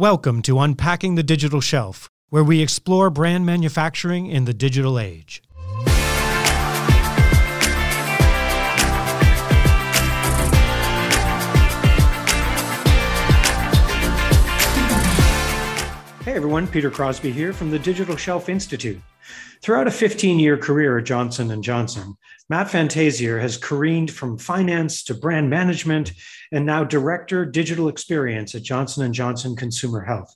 Welcome to Unpacking the Digital Shelf, where we explore brand manufacturing in the digital age. Hey everyone, Peter Crosby here from the Digital Shelf Institute. Throughout a 15-year career at Johnson & Johnson, Matt Fantasier has careened from finance to brand management and now director digital experience at Johnson & Johnson Consumer Health.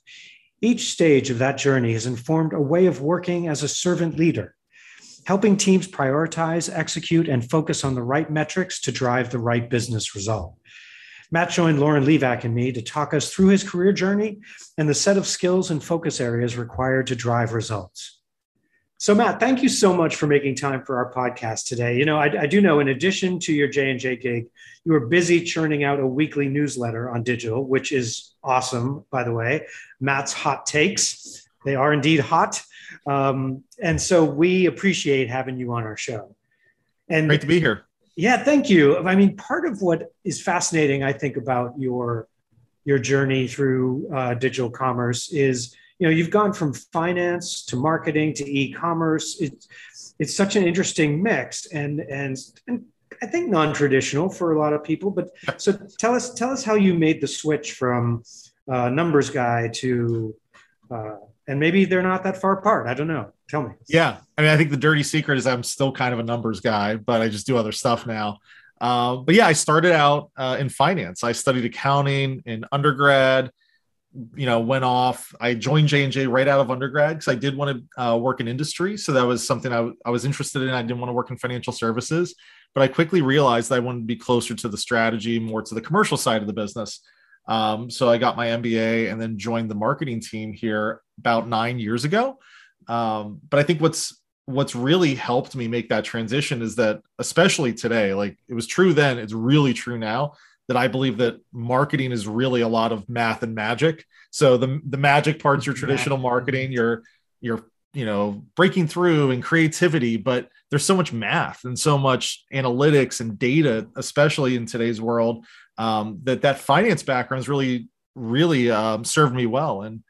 Each stage of that journey has informed a way of working as a servant leader, helping teams prioritize, execute, and focus on the right metrics to drive the right business result. Matt joined Lauren Livak and me to talk us through his career journey and the set of skills and focus areas required to drive results. So, Matt, thank you so much for making time for our podcast today. You know, I, I do know, in addition to your J and J gig, you are busy churning out a weekly newsletter on digital, which is awesome, by the way. Matt's hot takes; they are indeed hot, um, and so we appreciate having you on our show. And great to be here. Yeah, thank you. I mean, part of what is fascinating, I think, about your your journey through uh, digital commerce is, you know, you've gone from finance to marketing to e-commerce. It's it's such an interesting mix, and and and I think non-traditional for a lot of people. But so tell us tell us how you made the switch from uh, numbers guy to uh, and maybe they're not that far apart. I don't know. Tell me. Yeah. I mean, I think the dirty secret is I'm still kind of a numbers guy, but I just do other stuff now. Uh, but yeah, I started out uh, in finance. I studied accounting in undergrad. You know, went off. I joined J and J right out of undergrad because I did want to uh, work in industry. So that was something I, w- I was interested in. I didn't want to work in financial services, but I quickly realized I wanted to be closer to the strategy, more to the commercial side of the business. Um, so I got my MBA and then joined the marketing team here about nine years ago. Um, but I think what's what's really helped me make that transition is that especially today, like it was true then, it's really true now that I believe that marketing is really a lot of math and magic. So the the magic parts your traditional marketing, your your you know breaking through and creativity, but there's so much math and so much analytics and data, especially in today's world, um, that that finance background has really really um, served me well. And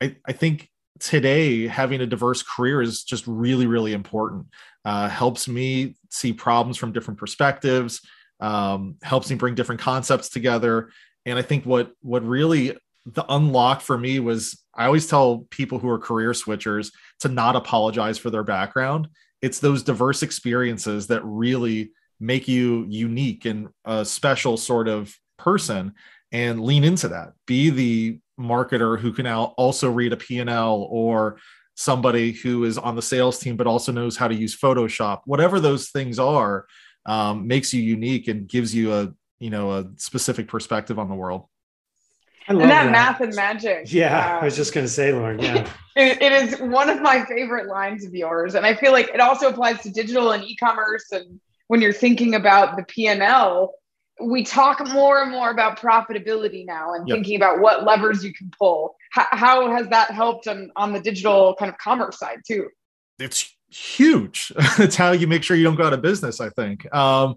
I, I think today having a diverse career is just really really important uh, helps me see problems from different perspectives um, helps me bring different concepts together. And i think what what really the unlock for me was i always tell people who are career switchers to not apologize for their background. It's those diverse experiences that really make you unique and a special sort of person and lean into that. Be the marketer who can also read a P&L or somebody who is on the sales team but also knows how to use Photoshop. Whatever those things are, um, makes you unique and gives you a you know a specific perspective on the world. and that, that, math and magic. Yeah, I was just going to say, Lauren. Yeah, it, it is one of my favorite lines of yours, and I feel like it also applies to digital and e-commerce. And when you're thinking about the P and L, we talk more and more about profitability now and yep. thinking about what levers you can pull. How, how has that helped on, on the digital kind of commerce side too? It's huge. it's how you make sure you don't go out of business. I think um,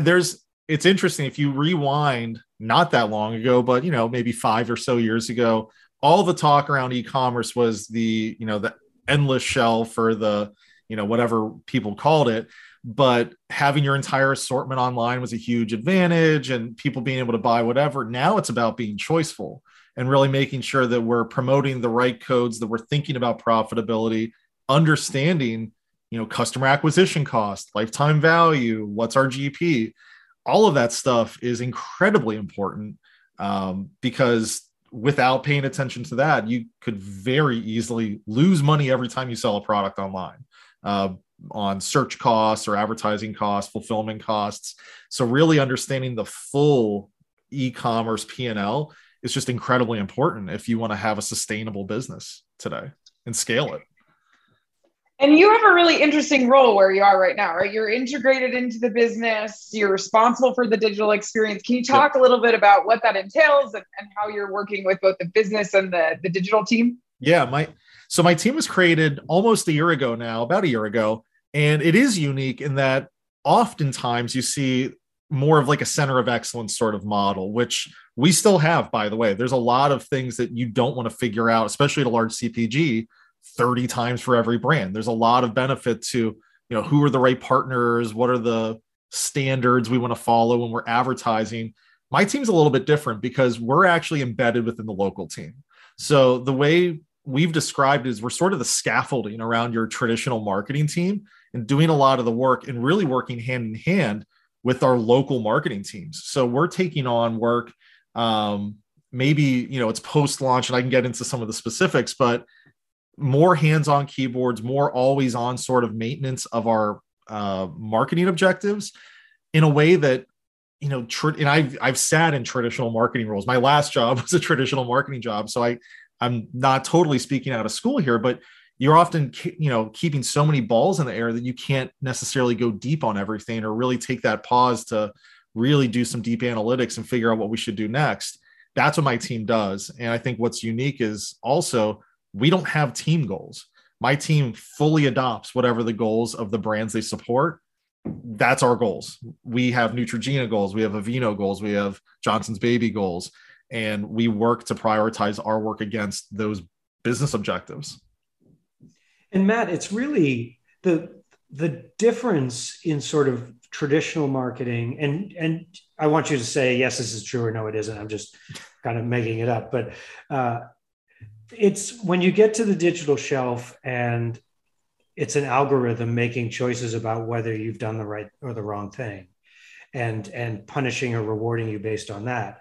there's. It's interesting if you rewind not that long ago, but you know maybe five or so years ago, all the talk around e-commerce was the you know the endless shelf or the you know whatever people called it but having your entire assortment online was a huge advantage and people being able to buy whatever. Now it's about being choiceful and really making sure that we're promoting the right codes, that we're thinking about profitability, understanding, you know, customer acquisition cost, lifetime value, what's our GP. All of that stuff is incredibly important um, because without paying attention to that, you could very easily lose money every time you sell a product online. Uh, on search costs or advertising costs, fulfillment costs. So really understanding the full e-commerce P&L is just incredibly important if you want to have a sustainable business today and scale it. And you have a really interesting role where you are right now, right? You're integrated into the business, you're responsible for the digital experience. Can you talk yep. a little bit about what that entails and, and how you're working with both the business and the, the digital team? Yeah, my so my team was created almost a year ago now, about a year ago, and it is unique in that oftentimes you see more of like a center of excellence sort of model, which we still have, by the way. There's a lot of things that you don't want to figure out, especially at a large CPG, 30 times for every brand. There's a lot of benefit to, you know, who are the right partners, what are the standards we want to follow when we're advertising. My team's a little bit different because we're actually embedded within the local team. So the way we've described is we're sort of the scaffolding around your traditional marketing team and doing a lot of the work and really working hand in hand with our local marketing teams. So we're taking on work. Um, maybe you know it's post launch, and I can get into some of the specifics, but more hands-on keyboards, more always on sort of maintenance of our uh, marketing objectives in a way that you know, tr- and I've I've sat in traditional marketing roles. My last job was a traditional marketing job, so I I'm not totally speaking out of school here, but you're often you know keeping so many balls in the air that you can't necessarily go deep on everything or really take that pause to really do some deep analytics and figure out what we should do next. That's what my team does. And i think what's unique is also we don't have team goals. My team fully adopts whatever the goals of the brands they support. That's our goals. We have neutrogena goals. We have Aveeno goals. We have johnson's baby goals. And we work to prioritize our work against those business objectives. And Matt, it's really the the difference in sort of traditional marketing and and I want you to say yes, this is true or no, it isn't. I'm just kind of making it up, but uh, it's when you get to the digital shelf and it's an algorithm making choices about whether you've done the right or the wrong thing and and punishing or rewarding you based on that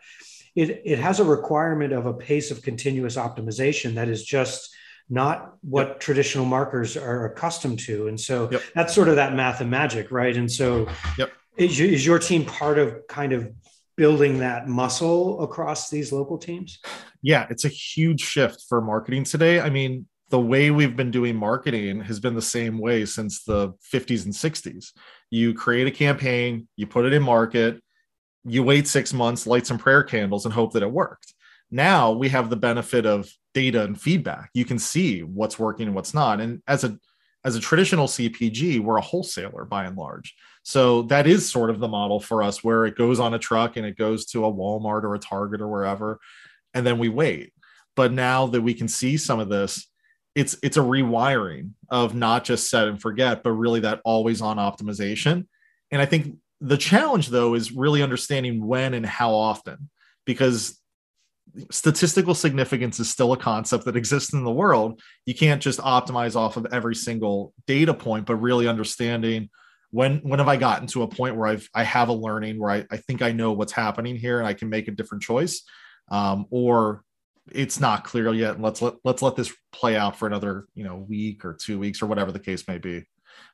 it it has a requirement of a pace of continuous optimization that is just not what yep. traditional markers are accustomed to. And so yep. that's sort of that math and magic, right? And so yep. is, is your team part of kind of building that muscle across these local teams? Yeah, it's a huge shift for marketing today. I mean, the way we've been doing marketing has been the same way since the 50s and 60s. You create a campaign, you put it in market, you wait six months, light some prayer candles, and hope that it worked. Now we have the benefit of data and feedback. You can see what's working and what's not. And as a as a traditional CPG, we're a wholesaler by and large. So that is sort of the model for us where it goes on a truck and it goes to a Walmart or a Target or wherever, and then we wait. But now that we can see some of this, it's it's a rewiring of not just set and forget, but really that always on optimization. And I think the challenge though is really understanding when and how often because statistical significance is still a concept that exists in the world. You can't just optimize off of every single data point, but really understanding when when have I gotten to a point where I've I have a learning where I, I think I know what's happening here and I can make a different choice, um, or it's not clear yet. And let's let let's let this play out for another you know week or two weeks or whatever the case may be.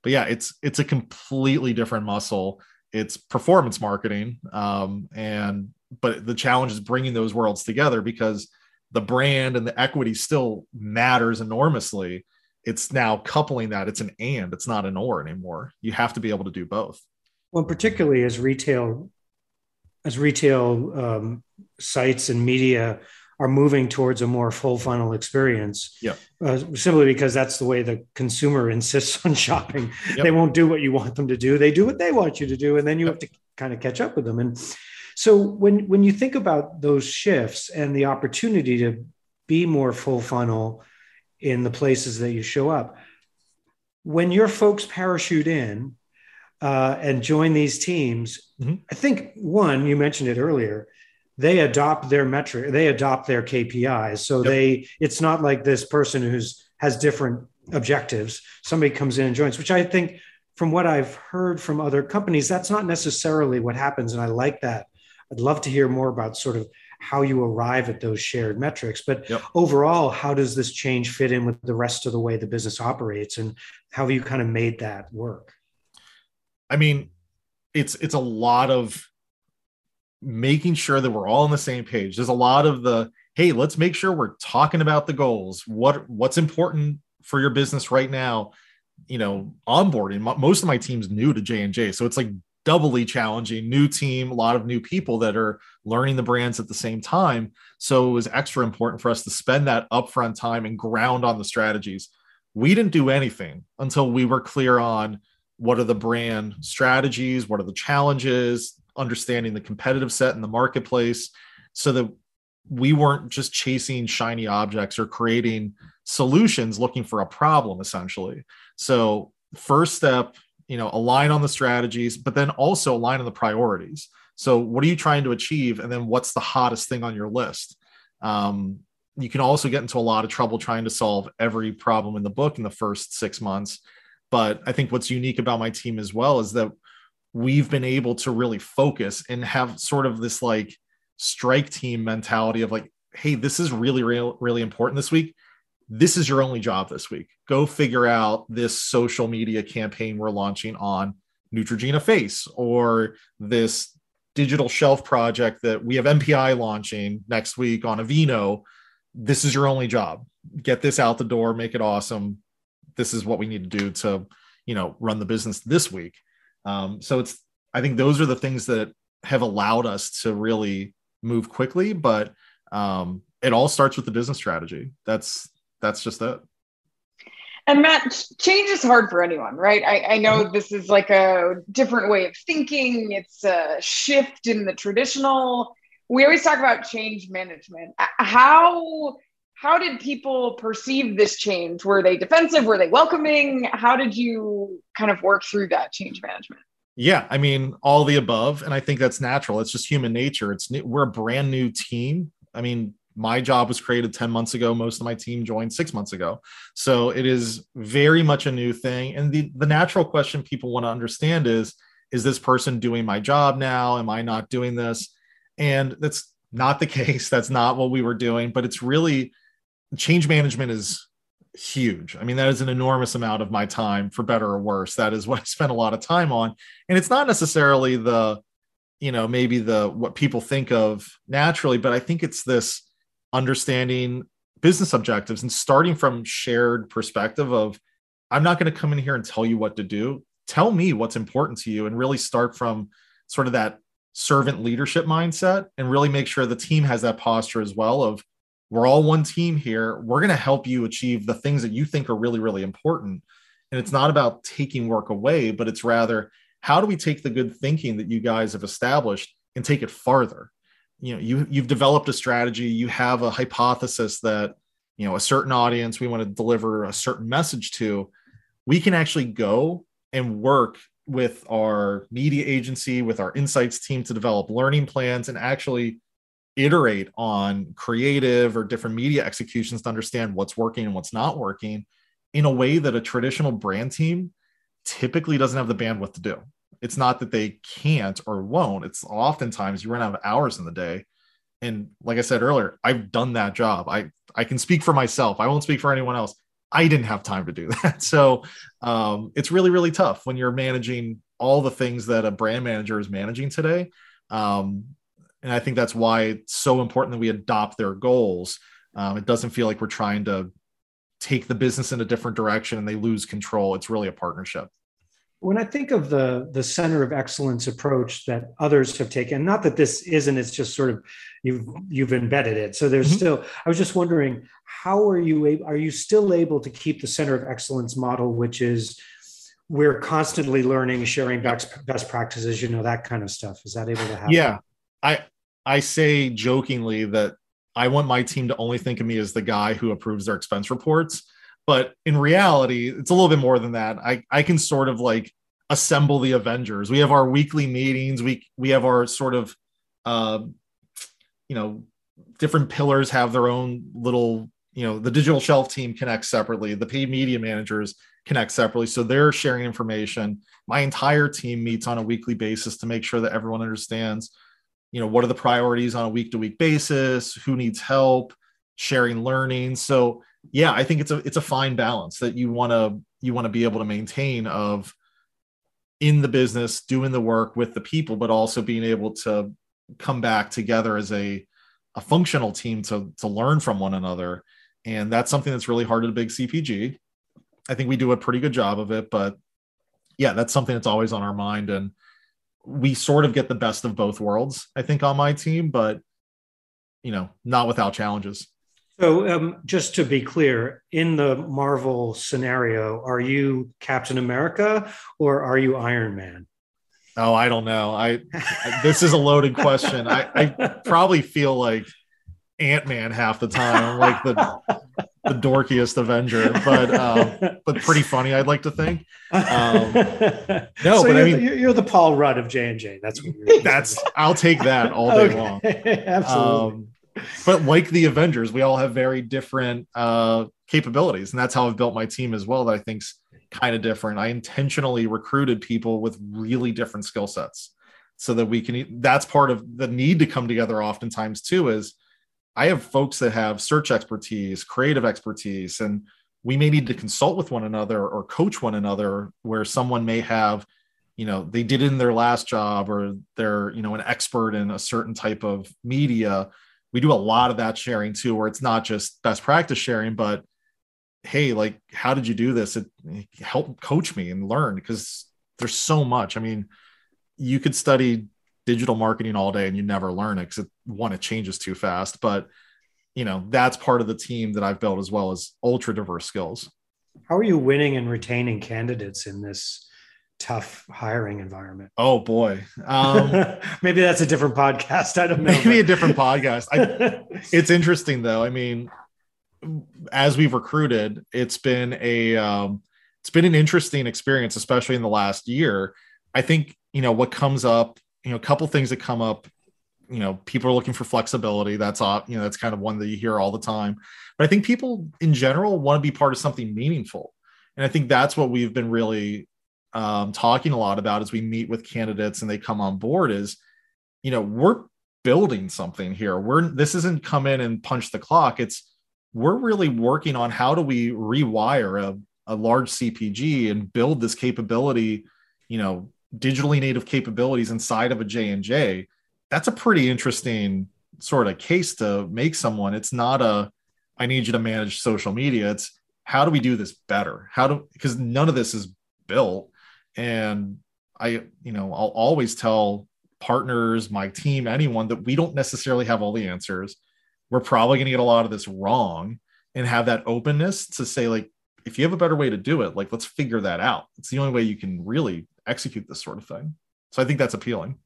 But yeah, it's it's a completely different muscle. It's performance marketing, um, and but the challenge is bringing those worlds together because the brand and the equity still matters enormously it's now coupling that it's an and it's not an or anymore you have to be able to do both well particularly as retail as retail um, sites and media are moving towards a more full funnel experience. Yeah. Uh, simply because that's the way the consumer insists on shopping. Yep. They won't do what you want them to do. They do what they want you to do, and then you yep. have to kind of catch up with them. And so when when you think about those shifts and the opportunity to be more full funnel in the places that you show up, when your folks parachute in uh, and join these teams, mm-hmm. I think one you mentioned it earlier, they adopt their metric, they adopt their KPIs. So yep. they it's not like this person who's has different objectives. Somebody comes in and joins, which I think from what I've heard from other companies, that's not necessarily what happens. And I like that I'd love to hear more about sort of how you arrive at those shared metrics. But yep. overall, how does this change fit in with the rest of the way the business operates, and how have you kind of made that work? I mean, it's it's a lot of making sure that we're all on the same page. There's a lot of the hey, let's make sure we're talking about the goals. What what's important for your business right now? You know, onboarding. Most of my team's new to J and J, so it's like doubly challenging new team a lot of new people that are learning the brands at the same time. So it was extra important for us to spend that upfront time and ground on the strategies. We didn't do anything until we were clear on what are the brand strategies what are the challenges understanding the competitive set in the marketplace so that we weren't just chasing shiny objects or creating solutions looking for a problem essentially. So first step you know align on the strategies but then also align on the priorities. So what are you trying to achieve? And then what's the hottest thing on your list? Um, you can also get into a lot of trouble trying to solve every problem in the book in the first six months. But i think what's unique about my team as well is that we've been able to really focus and have sort of this like strike team mentality of like hey this is really real really important this week this is your only job this week. Go figure out this social media campaign we're launching on neutrogena face or this digital shelf project that we have npi launching next week on aveeno. This is your only job. Get this out the door make it awesome. This is what we need to do to you know run the business this week. Um, so it's i think those are the things that have allowed us to really move quickly but um, it all starts with the business strategy. That's that's just it and Matt, change is hard for anyone, right? I, I, know mm-hmm. this is like a different way of thinking. It's a shift in the traditional. We always talk about change management. How how did people perceive this change? Were they defensive? Were they welcoming? How did you kind of work through that change management? Yeah, I mean, all the above, and I think that's natural. It's just human nature. It's we're a brand new team. I mean, my job was created 10 months ago most of my team joined six months ago so it is very much a new thing and the, the natural question people want to understand is is this person doing my job now am i not doing this and that's not the case that's not what we were doing but it's really change management is huge. I mean, that is an enormous amount of my time, for better or worse. That is what I spend a lot of time on. And it's not necessarily the, you know, maybe the what people think of naturally, but I think it's this understanding business objectives and starting from shared perspective of I'm not going to come in here and tell you what to do. Tell me what's important to you and really start from sort of that servant leadership mindset and really make sure the team has that posture as well of we're all one team here. We're going to help you achieve the things that you think are really, really important. And it's not about taking work away, but it's rather how do we take the good thinking that you guys have established and take it farther? You know, you you've developed a strategy, you have a hypothesis that, you know, a certain audience we want to deliver a certain message to. We can actually go and work with our media agency, with our insights team to develop learning plans and actually iterate on creative or different media executions to understand what's working and what's not working in a way that a traditional brand team typically doesn't have the bandwidth to do. It's not that they can't or won't. It's oftentimes you run out of hours in the day. And like I said earlier, I've done that job. I I can speak for myself. I won't speak for anyone else. I didn't have time to do that. So um, it's really really tough when you're managing all the things that a brand manager is managing today. Um, and I think that's why it's so important that we adopt their goals. Um, it doesn't feel like we're trying to take the business in a different direction and they lose control. It's really a partnership. When I think of the the center of excellence approach that others have taken, not that this isn't, it's just sort of you've you've embedded it. So there's mm-hmm. still. I was just wondering, how are you able? Are you still able to keep the center of excellence model, which is we're constantly learning, sharing best best practices, you know, that kind of stuff. Is that able to happen? Yeah, I I say jokingly that I want my team to only think of me as the guy who approves their expense reports. But in reality, it's a little bit more than that. I, I can sort of like assemble the Avengers. We have our weekly meetings. We we have our sort of uh, you know, different pillars have their own little, you know, the digital shelf team connects separately, the paid media managers connect separately. So they're sharing information. My entire team meets on a weekly basis to make sure that everyone understands you know what are the priorities on a week to week basis who needs help sharing learning so yeah i think it's a it's a fine balance that you want to you want to be able to maintain of in the business doing the work with the people but also being able to come back together as a a functional team to to learn from one another. And that's something that's really hard at a big cpg i think we do a pretty good job of it but yeah that's something that's always on our mind. And we sort of get the best of both worlds, I think, on my team, but you know, not without challenges. So, um, just to be clear, in the Marvel scenario, are you Captain America or are you Iron Man? Oh, I don't know. I this is a loaded question. I, I probably feel like Ant Man half the time, like the the dorkiest Avenger, but um, but pretty funny. I'd like to think. Um, no, so but I mean, the, you're the Paul Rudd of J and J. That's what that's. I'll take that all day okay. long. Absolutely. Um, but like the Avengers, we all have very different uh, capabilities, and that's how I've built my team as well. That I think's kind of different. I intentionally recruited people with really different skill sets so that we can. That's part of the need to come together. Oftentimes, too, is I have folks that have search expertise, creative expertise, and we may need to consult with one another or coach one another where someone may have you know they did in their last job or they're you know an expert in a certain type of media we do a lot of that sharing too where it's not just best practice sharing but hey like how did you do this? It, help coach me and learn because there's so much. I mean you could study digital marketing all day and you never learn it because it, one it changes too fast but you know that's part of the team that i've built as well as ultra diverse skills. How are you winning and retaining candidates in this tough hiring environment oh boy um, maybe that's a different podcast i don't know maybe a different podcast I, it's interesting though i mean as we've recruited, it's been a um, it's been an interesting experience, especially in the last year. I think you know what comes up, you know, a couple things that come up. You know, people are looking for flexibility. That's off. You know, that's kind of one that you hear all the time. But I think people in general want to be part of something meaningful, and I think that's what we've been really um, talking a lot about as we meet with candidates and they come on board. Is you know we're building something here. We're this isn't come in and punch the clock. It's we're really working on how do we rewire a, a large CPG and build this capability, you know, digitally native capabilities inside of a J&J. That's a pretty interesting sort of case to make someone. It's not a I need you to manage social media. It's how do we do this better? How do because none of this is built and I, you know, I'll always tell partners, my team, anyone that we don't necessarily have all the answers. We're probably going to get a lot of this wrong and have that openness to say like if you have a better way to do it like let's figure that out. It's the only way you can really execute this sort of thing. So i think that's appealing.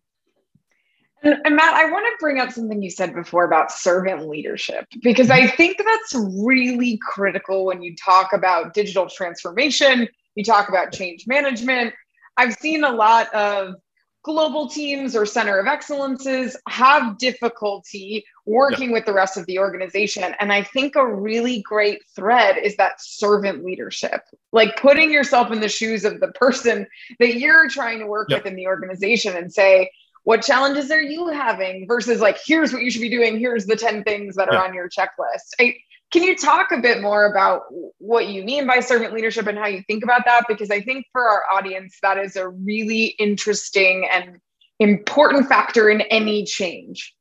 And, Matt, I want to bring up something you said before about servant leadership, because I think that's really critical when you talk about digital transformation, you talk about change management. I've seen a lot of global teams or center of excellences have difficulty working with the rest of the organization. And I think a really great thread is that servant leadership, like putting yourself in the shoes of the person that you're trying to work with in the organization and say, what challenges are you having versus like, here's what you should be doing, here's the 10 things that are on your checklist. I, can you talk a bit more about what you mean by servant leadership and how you think about that? Because I think for our audience, that is a really interesting and important factor in any change.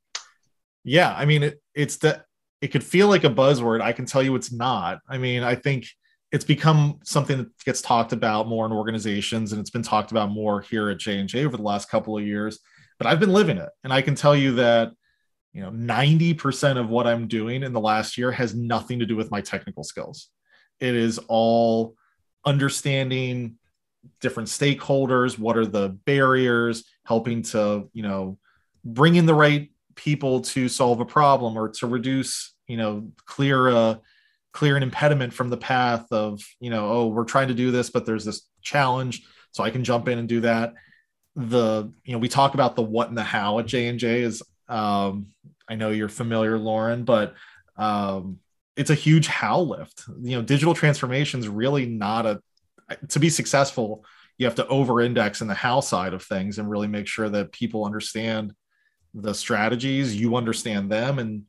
Yeah, I mean, it, it's that it could feel like a buzzword. I can tell you it's not. I mean, I think it's become something that gets talked about more in organizations, and it's been talked about more here at J and J over the last couple of years. But I've been living it, and I can tell you that you know 90% of what i'm doing in the last year has nothing to do with my technical skills it is all understanding different stakeholders what are the barriers helping to you know bring in the right people to solve a problem or to reduce you know clear a clear an impediment from the path of you know oh we're trying to do this but there's this challenge so i can jump in and do that. The you know we talk about the what and the how at j&j is um, I know you're familiar, Lauren, but um, it's a huge how lift. You know, digital transformation is really not a to be successful. You have to over-index in the how side of things and really make sure that people understand the strategies, you understand them, and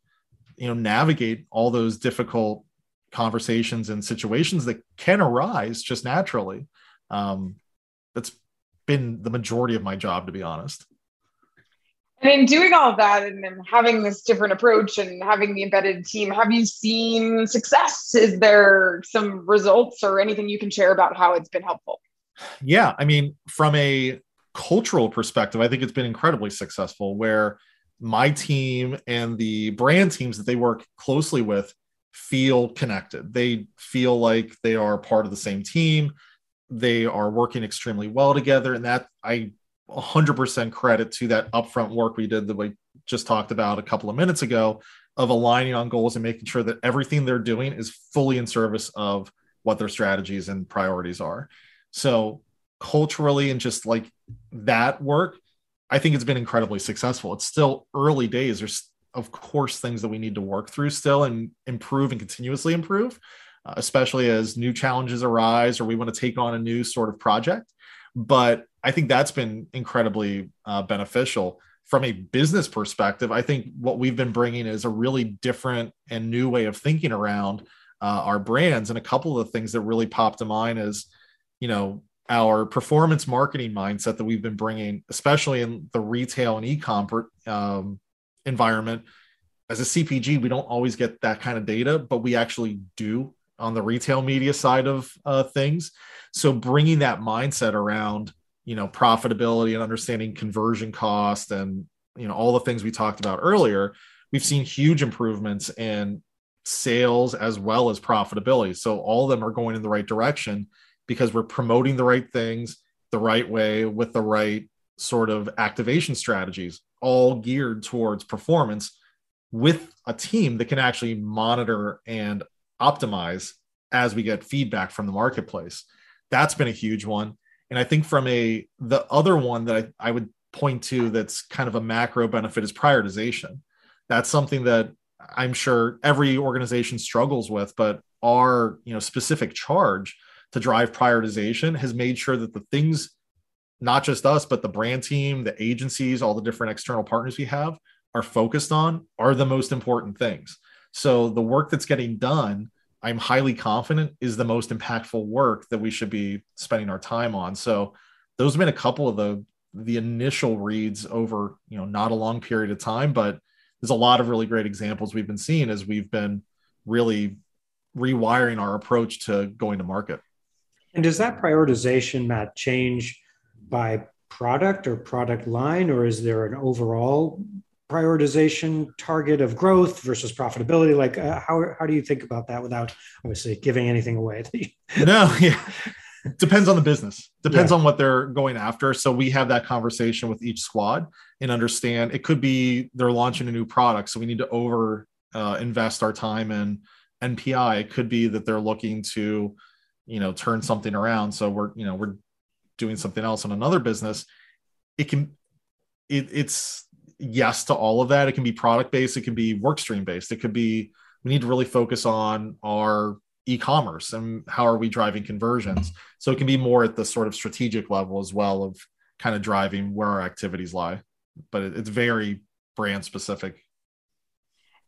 you know navigate all those difficult conversations and situations that can arise just naturally. Um, that's been the majority of my job, to be honest. And in doing all of that and, and having this different approach and having the embedded team, have you seen success? Is there some results or anything you can share about how it's been helpful? Yeah, I mean, from a cultural perspective, I think it's been incredibly successful where my team and the brand teams that they work closely with feel connected. They feel like they are part of the same team. They are working extremely well together. And that I 100% credit to that upfront work we did that we just talked about a couple of minutes ago of aligning on goals and making sure that everything they're doing is fully in service of what their strategies and priorities are. So culturally and just like that work, I think it's been incredibly successful. It's still early days. There's of course things that we need to work through still and improve and continuously improve, uh, especially as new challenges arise or we want to take on a new sort of project. But I think that's been incredibly uh, beneficial from a business perspective. I think what we've been bringing is a really different and new way of thinking around uh, our brands. And a couple of the things that really popped to mind is, you know, our performance marketing mindset that we've been bringing, especially in the retail and e-com um, environment. As a CPG, we don't always get that kind of data, but we actually do on the retail media side of uh, things. So bringing that mindset around, you know, profitability and understanding conversion cost and you know all the things we talked about earlier, we've seen huge improvements in sales as well as profitability. So all of them are going in the right direction because we're promoting the right things the right way with the right sort of activation strategies, all geared towards performance with a team that can actually monitor and optimize as we get feedback from the marketplace. That's been a huge one. And I think from a the other one that I, I would point to that's kind of a macro benefit is prioritization. That's something that I'm sure every organization struggles with, but our you know specific charge to drive prioritization has made sure that the things, not just us, but the brand team, the agencies, all the different external partners we have are focused on are the most important things. So the work that's getting done, I'm highly confident is the most impactful work that we should be spending our time on. So those have been a couple of the the initial reads over, you know, not a long period of time, but there's a lot of really great examples we've been seeing as we've been really rewiring our approach to going to market. And does that prioritization, Matt, change by product or product line, or is there an overall prioritization target of growth versus profitability? Like, uh, how, how do you think about that without obviously giving anything away? no, yeah. Depends on the business. Depends yeah. on what they're going after. So we have that conversation with each squad and understand it could be they're launching a new product. So we need to over uh, invest our time in NPI. It could be that they're looking to you know turn something around so we're you know we're doing something else in another business it can it, it's yes to all of that. It can be product based it can be work stream based. It could be we need to really focus on our e-commerce and how are we driving conversions. So it can be more at the sort of strategic level as well of kind of driving where our activities lie. But it, it's very brand specific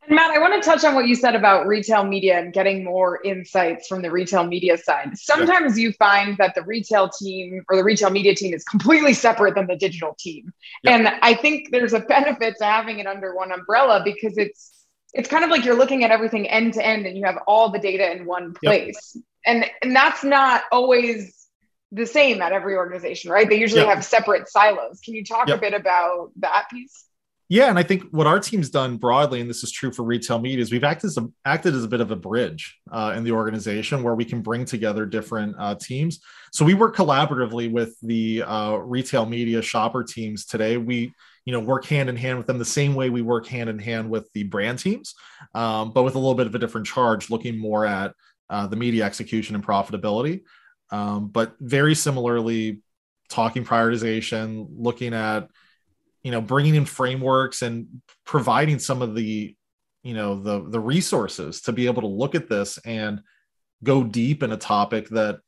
and Matt, I want to touch on what you said about retail media and getting more insights from the retail media side. Sometimes yeah. you find that the retail team or the retail media team is completely separate than the digital team. Yeah. And I think there's a benefit to having it under one umbrella because it's it's kind of like you're looking at everything end to end and you have all the data in one place. Yep. And and that's not always the same at every organization, right? They usually yep. have separate silos. Can you talk yep. a bit about that piece? Yeah, and I think what our team's done broadly, and this is true for retail media, is we've acted as a, acted as a bit of a bridge uh, in the organization where we can bring together different uh, teams. So we work collaboratively with the uh, retail media shopper teams today. We you know work hand in hand with them the same way we work hand in hand with the brand teams, um, but with a little bit of a different charge, looking more at uh, the media execution and profitability. Um, but very similarly, talking prioritization, looking at you know bringing in frameworks and providing some of the you know the the resources to be able to look at this and go deep in a topic that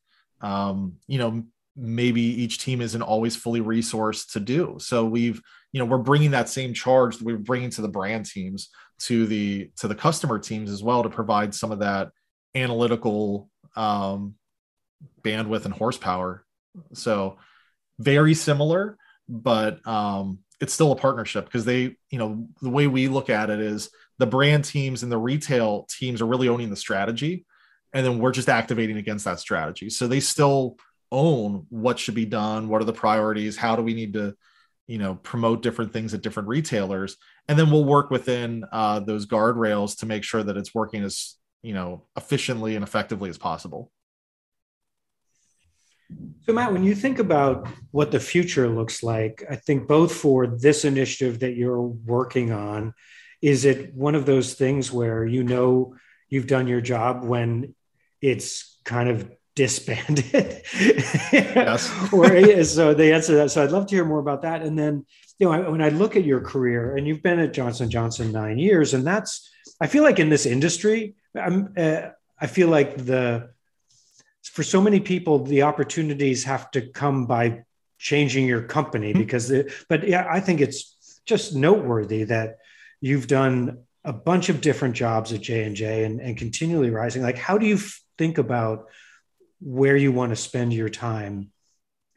um, you know maybe each team isn't always fully resourced to do. So we've you know we're bringing that same charge that we're bringing to the brand teams to the to the customer teams as well to provide some of that analytical um, bandwidth and horsepower. So very similar but um, it's still a partnership because they, you know, the way we look at it is the brand teams and the retail teams are really owning the strategy. And then we're just activating against that strategy. So they still own what should be done, what are the priorities, how do we need to, you know, promote different things at different retailers. And then we'll work within uh, those guardrails to make sure that it's working as, you know, efficiently and effectively as possible. So, Matt, when you think about what the future looks like, I think both for this initiative that you're working on, is it one of those things where you know you've done your job when it's kind of disbanded? yes. or so they answer that. So I'd love to hear more about that. And then, you know, when I look at your career, and you've been at Johnson Johnson nine years, and that's, I feel like in this industry, I'm, uh, I feel like the for so many people the opportunities have to come by changing your company mm-hmm. because the, but yeah i think it's just noteworthy that you've done a bunch of different jobs at j&j and, and continually rising like how do you think about where you want to spend your time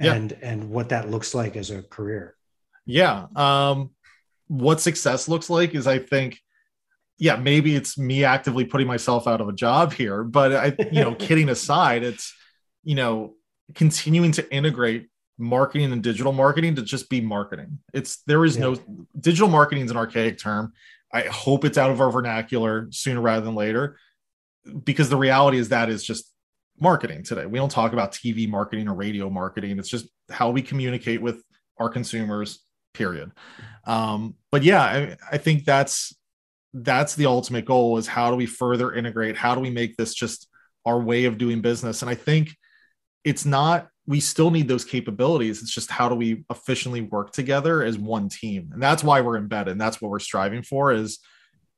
and yeah. and what that looks like as a career yeah um what success looks like is i think yeah, maybe it's me actively putting myself out of a job here, but I, you know, kidding aside, it's, you know, continuing to integrate marketing and digital marketing to just be marketing. It's there is yeah. no digital marketing is an archaic term. I hope it's out of our vernacular sooner rather than later, because the reality is that is just marketing today. We don't talk about TV marketing or radio marketing. It's just how we communicate with our consumers. Period. Um, but yeah, I, I think that's that's the ultimate goal is how do we further integrate? How do we make this just our way of doing business? And i think it's not we still need those capabilities. It's just how do we efficiently work together as one team? And that's why we're embedded. And that's what we're striving for is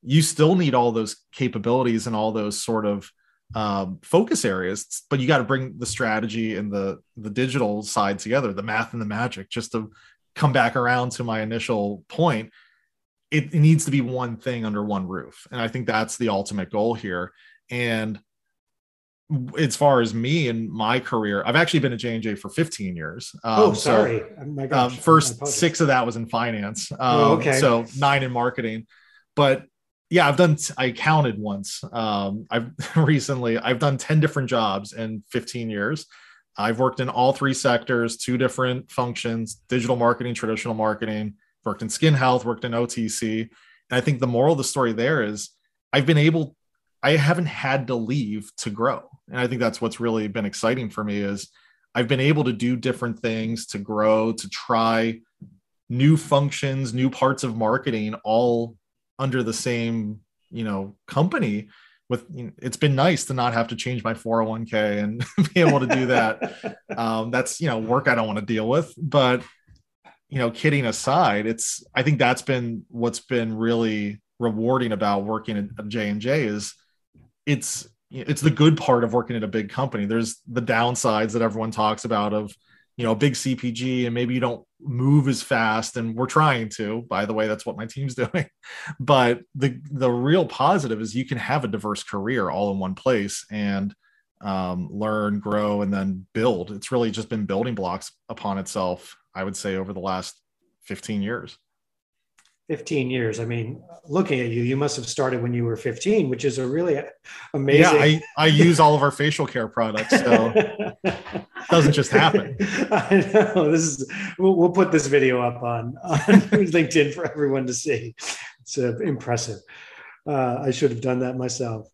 you still need all those capabilities and all those sort of um, focus areas but you got to bring the strategy and the the digital side together the math and the magic just to come back around to my initial point it, it needs to be one thing under one roof. And I think that's the ultimate goal here. And as far as me and my career, I've actually been at J and J for 15 years. Um, oh, sorry. So, oh um, first six of that was in finance. Um, oh, okay. So nine in marketing, but yeah, I've done. I counted once. Um, I've recently I've done 10 different jobs in 15 years. I've worked in all three sectors, two different functions: digital marketing, traditional marketing, worked in skin health, worked in OTC. And I think the moral of the story there is I've been able, I haven't had to leave to grow. And I think that's what's really been exciting for me is I've been able to do different things to grow, to try new functions, new parts of marketing, all under the same, you know, company with you know, it's been nice to not have to change my 401k and be able to do that um, that's you know work i don't want to deal with but you know, kidding aside, it's I think that's been what's been really rewarding about working at J and J is it's it's the good part of working at a big company. There's the downsides that everyone talks about of you know a big CPG and maybe you don't move as fast. And we're trying to by the way that's what my team's doing. But the the real positive is you can have a diverse career all in one place and um, learn grow and then build. It's really just been building blocks upon itself I would say over the last 15 years. 15 years. I mean, looking at you, you must have started when you were 15, which is a really amazing. Yeah, I, I use all of our facial care products, so it doesn't just happen. I know. This is. We'll, we'll put this video up on on LinkedIn for everyone to see. It's uh, impressive. Uh, I should have done that myself.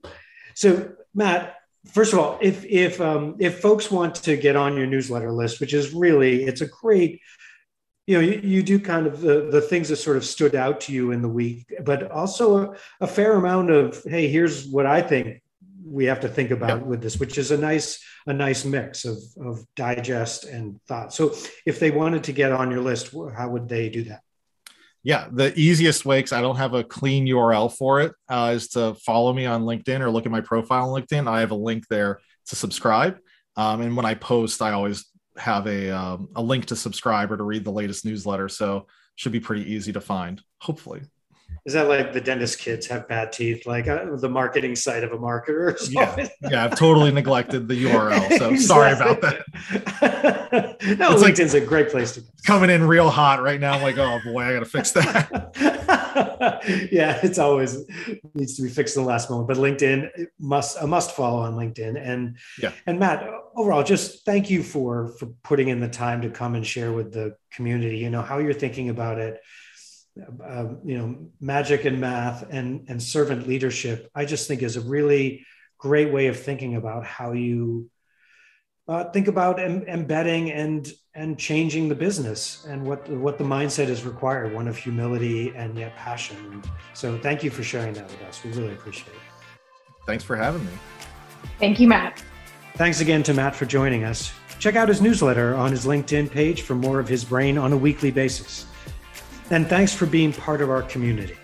So, Matt, first of all, if if um, if folks want to get on your newsletter list, which is really it's a great, you know, you, you do kind of the the things that sort of stood out to you in the week, but also a, a fair amount of hey, here's what I think we have to think about with this, which is a nice a nice mix of of digest and thought. So if they wanted to get on your list, how would they do that? Yeah, the easiest way, because I don't have a clean URL for it, uh, is to follow me on LinkedIn or look at my profile on LinkedIn. I have a link there to subscribe. Um, and when I post, I always have a, um, a link to subscribe or to read the latest newsletter. So should be pretty easy to find, hopefully. Is that like the dentist kids have bad teeth, like uh, the marketing side of a marketer? Yeah, yeah, I've totally neglected the URL, so sorry about that. no, it's LinkedIn's like a great place to go. coming in real hot right now. I'm like, oh boy, I got to fix that. yeah, it's always needs to be fixed in the last moment. But LinkedIn must a must follow on LinkedIn. And yeah, and Matt, overall, just thank you for for putting in the time to come and share with the community. You know how you're thinking about it uh, you know, magic and math and and servant leadership, I just think is a really great way of thinking about how you uh, think about em- embedding and and changing the business and what what the mindset is required, one of humility and yet passion. So thank you for sharing that with us. We really appreciate it. Thanks for having me. Thank you, Matt. Thanks again to Matt for joining us. Check out his newsletter on his LinkedIn page for more of his brain on a weekly basis. And thanks for being part of our community.